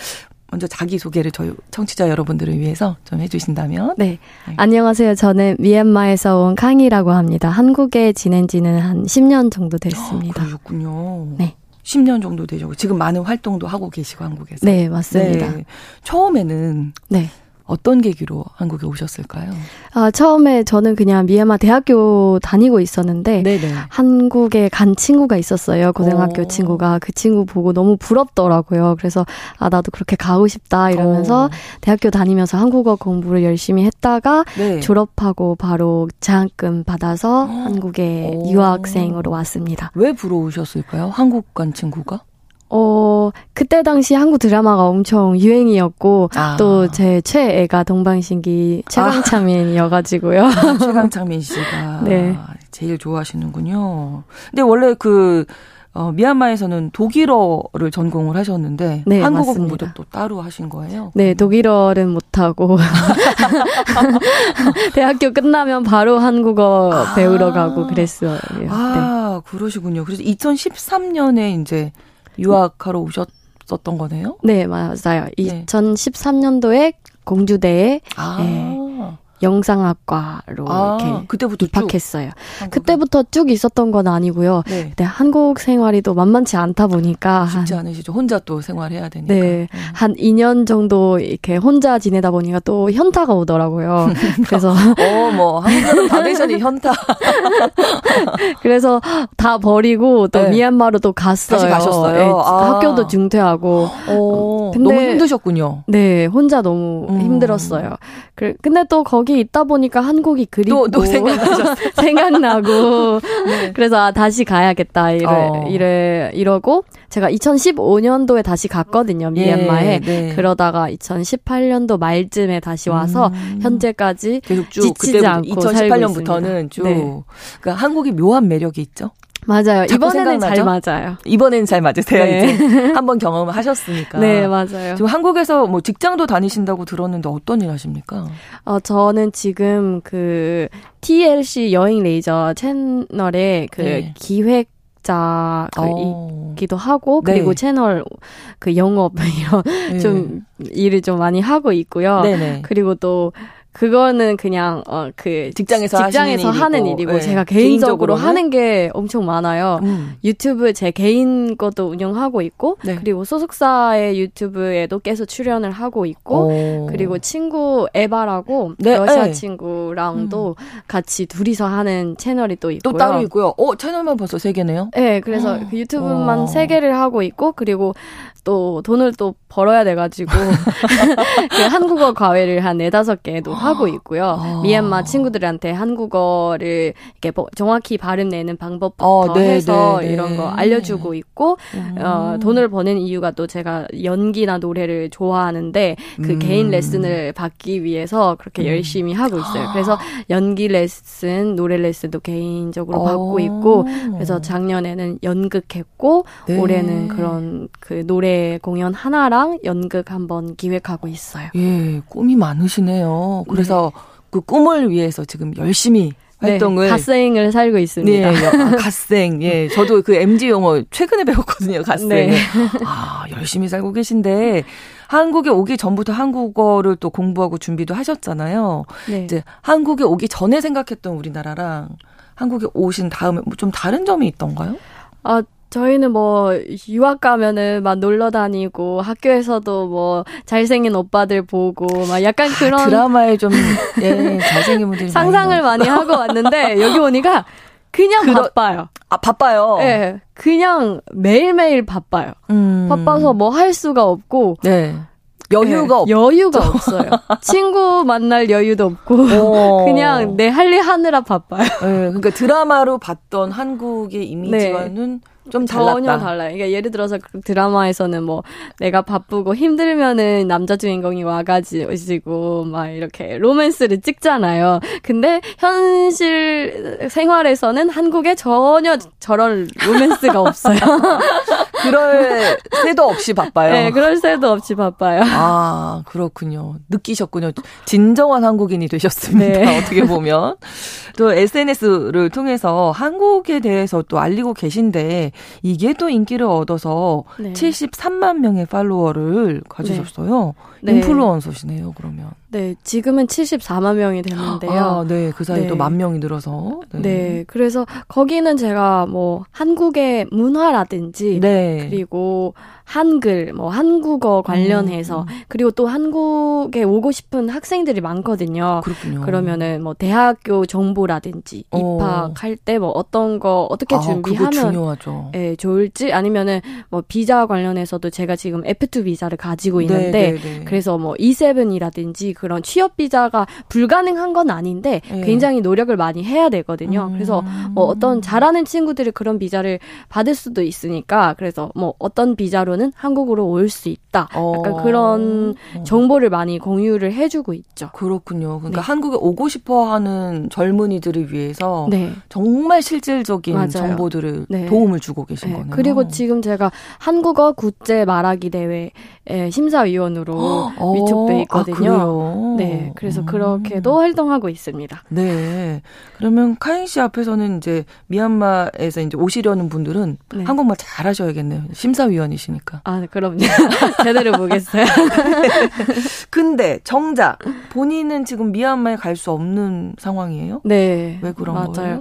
Speaker 1: 먼저 자기 소개를 저희 청취자 여러분들을 위해서 좀 해주신다면.
Speaker 4: 네. 네. 안녕하세요. 저는 미얀마에서 온 캉이라고 합니다. 한국에 지낸 지는 한 10년 정도 됐습니다.
Speaker 1: 어, 그러셨군요. 네. 10년 정도 되죠. 지금 많은 활동도 하고 계시고 한국에서.
Speaker 4: 네, 맞습니다. 네.
Speaker 1: 처음에는 네. 어떤 계기로 한국에 오셨을까요?
Speaker 4: 아, 처음에 저는 그냥 미얀마 대학교 다니고 있었는데 네네. 한국에 간 친구가 있었어요. 고등학교 오. 어. 친구가 그 친구 보고 너무 부럽더라고요. 그래서 아 나도 그렇게 가고 싶다 이러면서 오. 어. 대학교 다니면서 한국어 공부를 열심히 했다가 네. 졸업하고 바로 장학금 받아서 오. 한국에 유학생으로 왔습니다.
Speaker 1: 왜 부러우셨을까요? 한국 간 친구가?
Speaker 4: 어, 그때 당시 한국 드라마가 엄청 유행이었고, 아. 또제 최애가 동방신기 최강창민이어가지고요.
Speaker 1: 아, 최강창민 씨가. 네. 제일 좋아하시는군요. 근데 원래 그, 어, 미얀마에서는 독일어를 전공을 하셨는데 네, 한국어 맞습니다. 공부도 또 따로 하신 거예요?
Speaker 4: 네, 독일어는 못하고 대학교 끝나면 바로 한국어 아. 배우러 가고 그랬어요.
Speaker 1: 아, 네. 그러시군요. 그래서 2013년에 이제 유학하러 오셨었던 거네요?
Speaker 4: 네, 맞아요. 네. 2013년도에 공주대에 아. 예, 영상학과로 아, 이렇게 그때부터 입학했어요. 쭉. 그때부터 쭉 있었던 건 아니고요. 네. 근데 한국 생활이 또 만만치 않다 보니까
Speaker 1: 쉽지 않으시죠. 혼자 또 생활해야 되니까.
Speaker 4: 네, 음. 한 2년 정도 이렇게 혼자 지내다 보니까 또 현타가 오더라고요. 그래서
Speaker 1: 어뭐 한국은 다되셔니 현타.
Speaker 4: 그래서 다 버리고 또 네. 미얀마로 또 갔어요.
Speaker 1: 다시 가셨어요. 네,
Speaker 4: 아. 학교도 중퇴하고.
Speaker 1: 어, 근데, 너무 힘드셨군요.
Speaker 4: 네, 혼자 너무 음. 힘들었어요. 근데 또 거기 있다 보니까 한국이 그리고
Speaker 1: 또, 또
Speaker 4: 생각나고 네. 그래서 아, 다시 가야겠다 이래 어. 이래 이러고 제가 2015년도에 다시 갔거든요 미얀마에 예, 네. 그러다가 2018년도 말쯤에 다시 와서 음. 현재까지 계속 쭉 지치지 않고
Speaker 1: 2018년부터는 쭉 네. 그러니까 한국이 묘한 매력이 있죠.
Speaker 4: 맞아요. 이번에는 잘 맞아요.
Speaker 1: 이번에는 잘 맞으세요. 네. 이제 한번 경험을 하셨으니까.
Speaker 4: 네, 맞아요.
Speaker 1: 지금 한국에서 뭐 직장도 다니신다고 들었는데 어떤 일 하십니까?
Speaker 4: 어, 저는 지금 그 TLC 여행 레이저 채널에 그 네. 기획 자이기도 어. 하고 그리고 네. 채널 그 영업 이런 네. 좀 일을 좀 많이 하고 있고요. 네네. 그리고 또 그거는 그냥 어 그
Speaker 1: 직장에서
Speaker 4: 직장에서 하는 일이고, 네. 제가 개인적으로 하는 게 엄청 많아요. 음. 유튜브 제 개인 것도 운영하고 있고 네. 그리고 소속사의 유튜브에도 계속 출연을 하고 있고 오. 그리고 친구 에바라고 네. 러시아 네. 친구랑도 음. 같이 둘이서 하는 채널이 또 있고요.
Speaker 1: 또 따로 있고요. 어 채널만 벌써 세 개네요.
Speaker 4: 네, 그래서 그 유튜브만 세 개를 하고 있고 그리고 또 돈을 또 벌어야 돼가지고 그 한국어 과외를 한 네다섯 개도 하고 있고요. 아. 미얀마 친구들한테 한국어를 이렇게 정확히 발음 내는 방법부터 어, 네, 해서 네, 네. 이런 거 알려주고 있고 음. 어, 돈을 버는 이유가 또 제가 연기나 노래를 좋아하는데 그 음. 개인 레슨을 받기 위해서 그렇게 음. 열심히 하고 있어요. 그래서 연기 레슨, 노래 레슨도 개인적으로 어. 받고 있고 그래서 작년에는 연극했고 네. 올해는 그런 그 노래 공연 하나랑 연극 한번 기획하고 있어요.
Speaker 1: 예, 꿈이 많으시네요. 그래서 네. 그 꿈을 위해서 지금 열심히 네, 활동을
Speaker 4: 네, 갓생을 살고 있습니다.
Speaker 1: 네, 아, 갓생. 예, 저도 그 MG 용어 최근에 배웠거든요. 갓생. 네. 아, 열심히 살고 계신데 한국에 오기 전부터 한국어를 또 공부하고 준비도 하셨잖아요. 네. 이제 한국에 오기 전에 생각했던 우리나라랑 한국에 오신 다음에 뭐 좀 다른 점이 있던가요?
Speaker 4: 아, 저희는 뭐 유학 가면은 막 놀러 다니고 학교에서도 뭐 잘생긴 오빠들 보고 막 약간 아, 그런
Speaker 1: 드라마에 좀 예, 잘생긴 분들이
Speaker 4: 상상을 많이, 많이 하고 왔는데 여기 오니까 그냥 그러, 바빠요.
Speaker 1: 아, 바빠요?
Speaker 4: 네. 그냥 매일매일 바빠요. 음. 바빠서 뭐 할 수가 없고.
Speaker 1: 네. 여유가
Speaker 4: 네, 여유가 없어요. 친구 만날 여유도 없고 어. 그냥 내 할 일 하느라 바빠요.
Speaker 1: 네, 그러니까 드라마로 봤던 한국의 이미지와는 네. 좀
Speaker 4: 전혀 달랐다. 달라요. 그러니까 예를 들어서 그 드라마에서는 뭐 내가 바쁘고 힘들면은 남자 주인공이 와가지고 막 이렇게 로맨스를 찍잖아요. 근데 현실 생활에서는 한국에 전혀 저런 로맨스가 없어요.
Speaker 1: 그럴 새도 없이 바빠요.
Speaker 4: 네, 그럴 새도 없이 바빠요.
Speaker 1: 아, 그렇군요. 느끼셨군요. 진정한 한국인이 되셨습니다. 네. 어떻게 보면. 또 SNS를 통해서 한국에 대해서 또 알리고 계신데 이게 또 인기를 얻어서 네. 73만 명의 팔로워를 가지셨어요. 네. 인플루언서시네요, 그러면.
Speaker 4: 네, 지금은 74만 명이 됐는데요.
Speaker 1: 아, 네, 그 사이에 네. 또만 명이 늘어서.
Speaker 4: 네. 네. 그래서 거기는 제가 뭐 한국의 문화라든지 네. 그리고 한글, 뭐 한국어 관련해서 음. 그리고 또 한국에 오고 싶은 학생들이 많거든요.
Speaker 1: 그렇군요.
Speaker 4: 그러면은 뭐 대학교 정보라든지 어. 입학할 때 뭐 어떤 거 어떻게 아, 준비하면 예, 좋을지 아니면은 뭐 비자 관련해서도 제가 지금 F2 비자를 가지고 네, 있는데 네, 네, 그래서 뭐 E7이라든지 그런 취업 비자가 불가능한 건 아닌데 네. 굉장히 노력을 많이 해야 되거든요. 음. 그래서 뭐 어떤 잘하는 친구들이 그런 비자를 받을 수도 있으니까 그래서 뭐 어떤 비자로 앞으로는 한국으로 올 수 있다. 약간 어. 그런 정보를 많이 공유를 해주고 있죠.
Speaker 1: 그렇군요. 그러니까 네. 한국에 오고 싶어하는 젊은이들을 위해서 네. 정말 실질적인 맞아요. 정보들을 네. 도움을 주고 계신 네. 거네요.
Speaker 4: 그리고 지금 제가 한국어 국제 말하기 대회 심사위원으로 어. 위촉돼 아, 있거든요.
Speaker 1: 아,
Speaker 4: 네, 그래서 음. 그렇게도 활동하고 있습니다.
Speaker 1: 네, 그러면 카인 씨 앞에서는 이제 미얀마에서 이제 오시려는 분들은 네. 한국말 잘하셔야겠네요. 심사위원이시니까. 보니까.
Speaker 4: 아, 네, 그럼요. 제대로 보겠어요.
Speaker 1: 근데 정작 본인은 지금 미얀마에 갈 수 없는 상황이에요?
Speaker 4: 네.
Speaker 1: 왜 그런 맞아요. 거예요?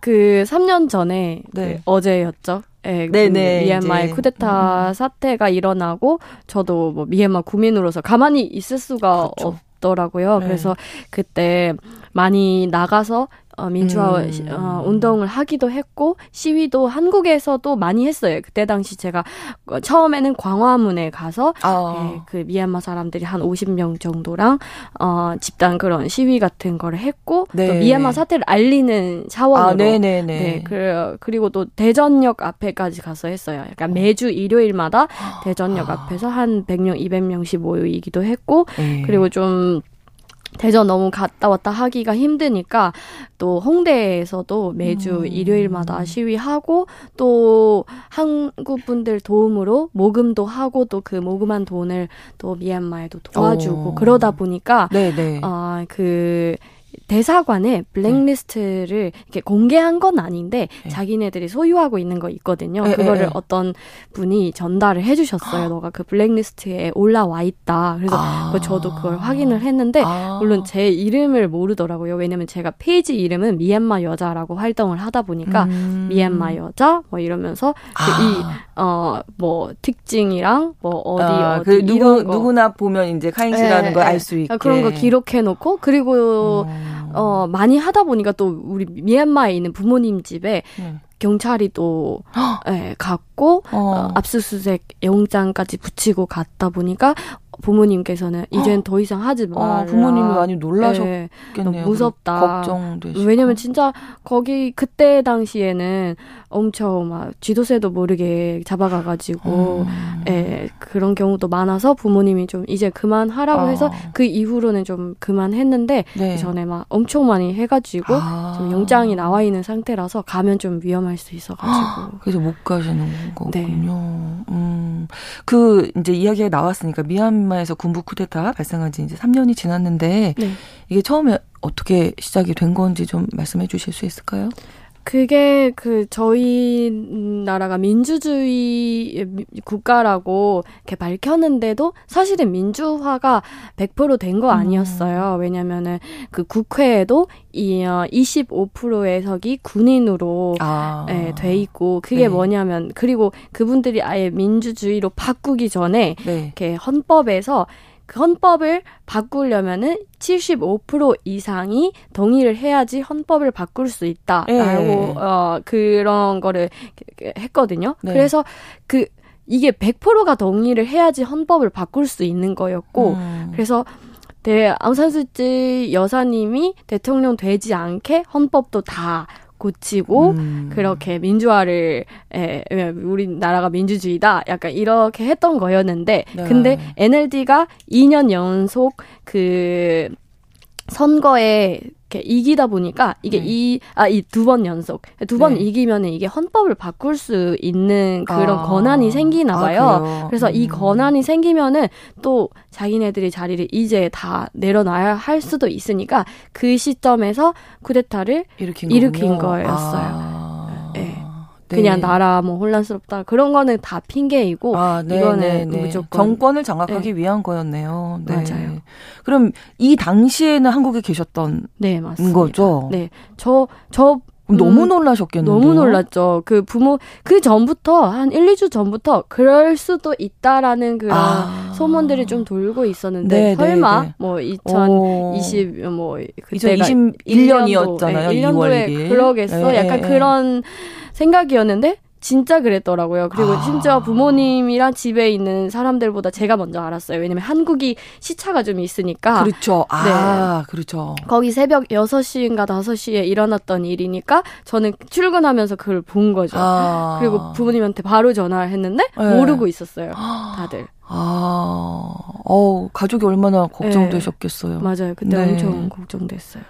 Speaker 4: 그 3년 전에 네. 그 어제였죠. 예, 그 네네, 미얀마의 쿠데타 음. 사태가 일어나고 저도 뭐 미얀마 국민으로서 가만히 있을 수가 그렇죠. 없더라고요. 네. 그래서 그때 많이 나가서 어, 민주화 음. 어, 운동을 하기도 했고 시위도 한국에서도 많이 했어요. 그때 당시 제가 처음에는 광화문에 가서 아. 예, 그 미얀마 사람들이 한 50명 정도랑 어, 집단 그런 시위 같은 거를 했고 네. 또 미얀마 사태를 알리는 차원으로 아, 네네네. 네, 그, 그리고 또 대전역 앞에까지 가서 했어요. 약간 매주 일요일마다 대전역 아. 앞에서 한 100명, 200명씩 모이기도 했고 네. 그리고 좀 대전 너무 갔다 왔다 하기가 힘드니까 또 홍대에서도 매주 음. 일요일마다 시위하고 또 한국 분들 도움으로 모금도 하고 또 그 모금한 돈을 또 미얀마에도 도와주고 오. 그러다 보니까 아그 대사관에 블랙리스트를 이렇게 공개한 건 아닌데 네. 자기네들이 소유하고 있는 거 있거든요. 네, 그거를 네, 어떤 분이 전달을 해주셨어요. 아. 너가 그 블랙리스트에 올라와 있다. 그래서 아. 저도 그걸 확인을 했는데 아. 물론 제 이름을 모르더라고요. 왜냐면 제가 페이지 이름은 미얀마 여자라고 활동을 하다 보니까 음. 미얀마 여자 뭐 이러면서 그 이어 뭐 특징이랑 뭐 어디 아, 어디 그
Speaker 1: 누구 누구나 보면 이제 카잉 씨라는 네, 걸 알 수 있게
Speaker 4: 그런 거 기록해 놓고 그리고 음. 어, 많이 하다 보니까 또 우리 미얀마에 있는 부모님 집에 네. 경찰이 또 예, 갔고 어. 어, 압수수색 영장까지 붙이고 갔다 보니까 부모님께서는 이젠 더 이상 하지 아, 말라.
Speaker 1: 아, 부모님이 많이 놀라셨겠네요.
Speaker 4: 네, 무섭다.
Speaker 1: 걱정되시고.
Speaker 4: 왜냐면 진짜 거기 그때 당시에는 엄청 막 쥐도새도 모르게 잡아가가지고 음. 예, 그런 경우도 많아서 부모님이 좀 이제 그만하라고 아. 해서 그 이후로는 좀 그만했는데 네. 그 전에 막 엄청 많이 해가지고 아. 지금 영장이 나와 있는 상태라서 가면 좀 위험할 수 있어가지고
Speaker 1: 그래서 못 가시는 거군요. 네. 음, 그 이제 이야기가 나왔으니까 미얀마에서 군부 쿠데타 발생한 지 이제 3년이 지났는데 네. 이게 처음에 어떻게 시작이 된 건지 좀 말씀해 주실 수 있을까요?
Speaker 4: 그게 그 저희 나라가 민주주의 국가라고 이렇게 밝혔는데도 사실은 민주화가 100%된 거 아니었어요. 음. 왜냐면은 그 국회에도 이 25%의 어, 석이 군인으로 아. 예, 돼 있고 그게 네. 뭐냐면 그리고 그분들이 아예 민주주의로 바꾸기 전에 네. 이렇게 헌법에서 그 헌법을 바꾸려면은 75% 이상이 동의를 해야지 헌법을 바꿀 수 있다라고 네. 어 그런 거를 했거든요. 네. 그래서 그 이게 100%가 동의를 해야지 헌법을 바꿀 수 있는 거였고 음. 그래서 대 앙산수지 여사님이 대통령 되지 않게 헌법도 다 고치고 음. 그렇게 민주화를 에, 우리나라가 민주주의다 약간 이렇게 했던 거였는데 네. 근데 NLD가 2년 연속 그 선거에 이렇게 이기다 보니까 이게 네. 이아 이 두 번 연속 두번 네. 이기면은 이게 헌법을 바꿀 수 있는 그런 아. 권한이 생기나 아, 봐요. 아, 그래서 음. 이 권한이 생기면은 또 자기네들이 자리를 이제 다 내려놔야 할 수도 있으니까 그 시점에서 쿠데타를 일으킨, 일으킨 거였어요. 아. 네. 네. 그냥 나라 뭐 혼란스럽다 그런 거는 다 핑계이고 아, 네, 이거는 네, 네. 무조건
Speaker 1: 정권을 장악하기 네. 위한 거였네요.
Speaker 4: 네. 맞아요.
Speaker 1: 그럼 이 당시에는 한국에 계셨던 네 맞습니다. 거죠?
Speaker 4: 네, 저저
Speaker 1: 너무 음, 놀라셨겠는데요?
Speaker 4: 너무 놀랐죠. 그 부모 그 전부터 한 1, 2주 전부터 그럴 수도 있다라는 그런 아. 소문들이 좀 돌고 있었는데 네, 네 설마 네, 뭐 2020뭐
Speaker 1: 그때가 2021년이었잖아요.
Speaker 4: 네, 1년도에 그러겠어. 네, 약간 네. 그런 생각이었는데 진짜 그랬더라고요. 그리고 아. 심지어 부모님이랑 집에 있는 사람들보다 제가 먼저 알았어요. 왜냐면 한국이 시차가 좀 있으니까.
Speaker 1: 그렇죠. 아, 네. 그렇죠.
Speaker 4: 거기 새벽 6시인가 5시에 일어났던 일이니까 저는 출근하면서 그걸 본 거죠. 아. 그리고 부모님한테 바로 전화를 했는데 네. 모르고 있었어요. 다들.
Speaker 1: 아, 어 가족이 얼마나 걱정되셨겠어요. 네.
Speaker 4: 맞아요. 그때 네. 엄청 걱정됐어요.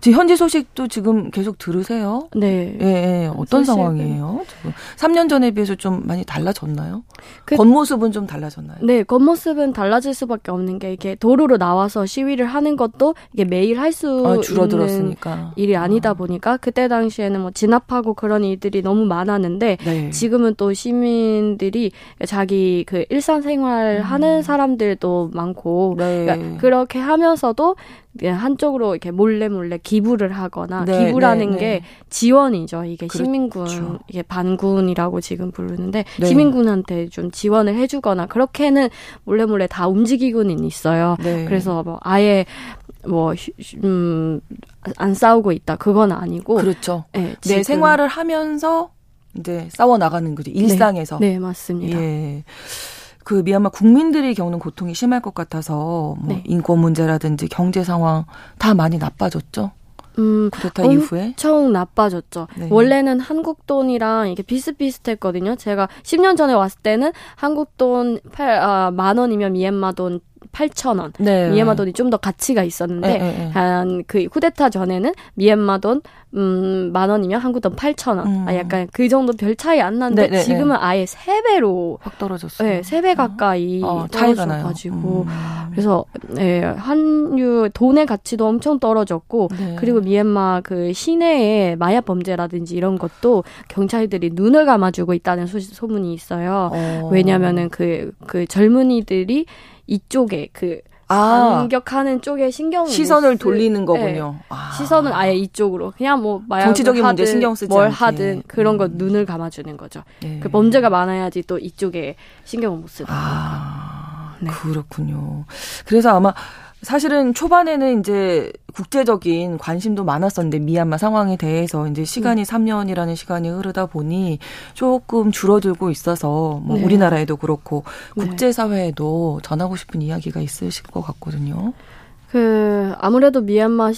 Speaker 1: 지금 현지 소식도 지금 계속 들으세요?
Speaker 4: 네.
Speaker 1: 예, 예. 어떤 소식은... 상황이에요? 지금 3년 전에 비해서 좀 많이 달라졌나요? 그... 겉모습은 좀 달라졌나요?
Speaker 4: 네, 겉모습은 달라질 수밖에 없는 게 이게 도로로 나와서 시위를 하는 것도 이게 매일 할수 아, 줄어들었으니까. 있는 일이 아니다 아. 보니까 그때 당시에는 뭐 진압하고 그런 일들이 너무 많았는데 네. 지금은 또 시민들이 자기 그 일상생활 음. 하는 사람들도 많고 네. 그러니까 그렇게 하면서도 한쪽으로 이렇게 몰래 몰래 기부를 하거나 네, 기부라는 네, 게 네. 지원이죠. 이게 그렇죠. 시민군 이게 반군이라고 지금 부르는데 네. 시민군한테 좀 지원을 해주거나 그렇게는 몰래 몰래 다 움직이고는 있어요. 네. 그래서 뭐 아예 뭐, 음, 안 싸우고 있다. 그건 아니고.
Speaker 1: 그렇죠. 네, 내 생활을 하면서 이제 싸워 나가는 거죠. 일상에서.
Speaker 4: 네, 네 맞습니다.
Speaker 1: 예. 그 미얀마 국민들이 겪는 고통이 심할 것 같아서 뭐 네. 인권 문제라든지 경제 상황 다 많이 나빠졌죠. 음, 쿠데타 이후에
Speaker 4: 엄청 나빠졌죠. 네. 원래는 한국 돈이랑 이게 비슷비슷했거든요. 제가 10년 전에 왔을 때는 한국 돈 8, 아, 만 원이면 미얀마 돈 8천 원. 네. 미얀마 돈이 좀 더 가치가 있었는데 네, 네, 네. 한 그 쿠데타 전에는 미얀마 돈 음, 만 원이면 한국 돈 8천 원. 음. 아, 약간 그 정도 별 차이 안 나는데 네, 네, 네. 지금은 아예 세 배로
Speaker 1: 확 떨어졌어요.
Speaker 4: 네, 세배 가까이 어, 떨어져 가지고 음. 그래서 예, 한유 돈의 가치도 엄청 떨어졌고 그리고 미얀마 그 시내에 마약 범죄라든지 이런 것도 경찰들이 눈을 감아주고 있다는 소, 소문이 있어요. 어. 왜냐면은 그, 그 젊은이들이 이쪽에 그 아, 반격하는 쪽에 신경
Speaker 1: 시선을 돌리는 거군요. 네.
Speaker 4: 아. 시선은 아예 이쪽으로 그냥 뭐
Speaker 1: 정치적인 하든, 문제 신경 쓰지
Speaker 4: 뭘
Speaker 1: 않게.
Speaker 4: 하든 그런 음. 거 눈을 감아주는 거죠. 네. 그 범죄가 많아야지 또 이쪽에 신경을 못 쓰고.
Speaker 1: 아, 네. 그렇군요. 그래서 아마 사실은 초반에는 이제 국제적인 관심도 많았었는데 미얀마 상황에 대해서 이제 시간이 음. 3년이라는 시간이 흐르다 보니 조금 줄어들고 있어서 뭐 네. 우리나라에도 그렇고 네. 국제사회에도 전하고 싶은 이야기가 있으실 것 같거든요.
Speaker 4: 그 아무래도 미얀마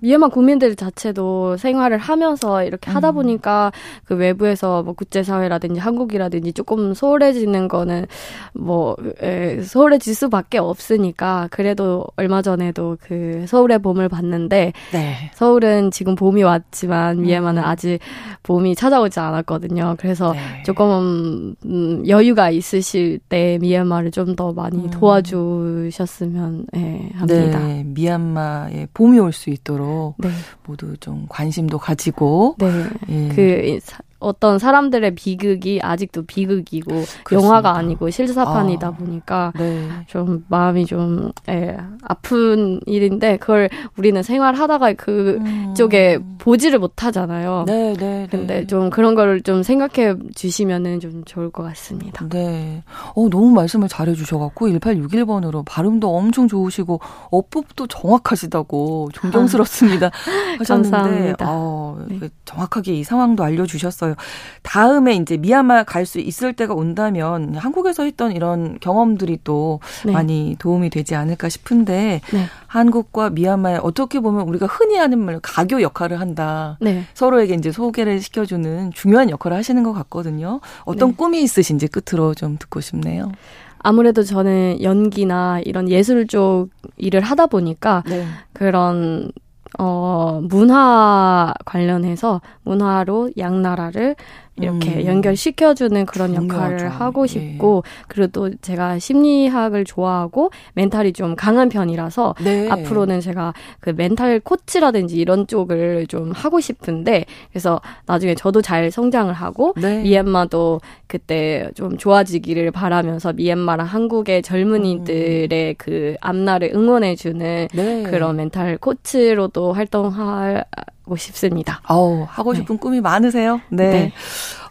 Speaker 4: 미얀마 국민들 자체도 생활을 하면서 이렇게 하다 음. 보니까 그 외부에서 뭐 국제사회라든지 한국이라든지 조금 소홀해지는 거는 뭐 에, 소홀해질 수밖에 없으니까 그래도 얼마 전에도 그 서울의 봄을 봤는데 네. 서울은 지금 봄이 왔지만 미얀마는 음. 아직 봄이 찾아오지 않았거든요. 그래서 네. 조금 음, 여유가 있으실 때 미얀마를 좀 더 많이 음. 도와주셨으면 예, 합니다. 네.
Speaker 1: 네, 미얀마에 봄이 올 수 있도록 네. 모두 좀 관심도 가지고
Speaker 4: 네. 예. 그 어떤 사람들의 비극이 아직도 비극이고 그렇습니다. 영화가 아니고 실사판이다 아, 보니까 네. 좀 마음이 좀 예, 아픈 일인데 그걸 우리는 생활하다가 그쪽에 음. 보지를 못하잖아요. 네, 네, 네. 근데 좀 그런 거를 좀 생각해 주시면은 좀 좋을 것 같습니다.
Speaker 1: 네. 어, 너무 말씀을 잘해 주셔 갖고 1861번으로 발음도 엄청 좋으시고 어법도 정확하시다고 존경스럽습니다. 아, 하셨는데 감사합니다. 어, 네. 정확하게 이 상황도 알려 주셨어요. 다음에 이제 미얀마 갈 수 있을 때가 온다면 한국에서 했던 이런 경험들이 또 네. 많이 도움이 되지 않을까 싶은데 네. 한국과 미얀마에 어떻게 보면 우리가 흔히 하는 말 가교 역할을 한다. 네. 서로에게 이제 소개를 시켜주는 중요한 역할을 하시는 것 같거든요. 어떤 네. 꿈이 있으신지 끝으로 좀 듣고 싶네요.
Speaker 4: 아무래도 저는 연기나 이런 예술 쪽 일을 하다 보니까 네. 그런 어, 문화 관련해서 문화로 양나라를 이렇게 음. 연결시켜주는 그런 역할을 중요하죠. 하고 예. 싶고 예. 그리고 또 제가 심리학을 좋아하고 멘탈이 좀 강한 편이라서 네. 앞으로는 제가 그 멘탈 코치라든지 이런 쪽을 좀 하고 싶은데 그래서 나중에 저도 잘 성장을 하고 네. 미얀마도 그때 좀 좋아지기를 바라면서 미얀마랑 한국의 젊은이들의 음. 그 앞날을 응원해주는 네. 그런 mental coach로도 활동할 하고 싶습니다.
Speaker 1: 어우, 하고 네. 싶은 네. 꿈이 많으세요? 네. 네.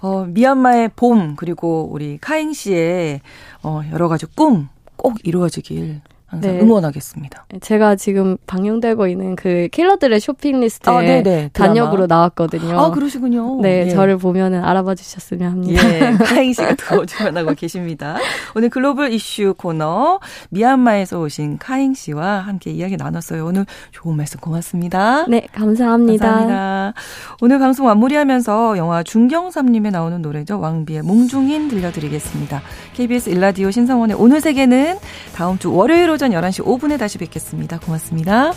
Speaker 1: 어, 미얀마의 봄, 그리고 우리 카잉 씨의 어, 여러 가지 꿈 꼭 이루어지길 항상 네. 응원하겠습니다.
Speaker 4: 제가 지금 방영되고 있는 그 킬러들의 쇼핑 리스트에 아, 네, 네. 단역으로 나왔거든요.
Speaker 1: 아 그러시군요.
Speaker 4: 네, 예. 저를 보면은 알아봐 주셨으면 합니다.
Speaker 1: 예, 카잉 씨가 더 출연하고 계십니다. 오늘 글로벌 이슈 코너 미얀마에서 오신 카잉 씨와 함께 이야기 나눴어요. 오늘 좋은 말씀 고맙습니다.
Speaker 4: 네, 감사합니다.
Speaker 1: 감사합니다. 오늘 방송 마무리하면서 영화 중경삼님에 나오는 노래죠. 왕비의 몽중인 들려드리겠습니다. KBS 일라디오 신성원의 오늘 세계는 다음 주 월요일 오전 오전 11시 5분에 다시 뵙겠습니다. 고맙습니다.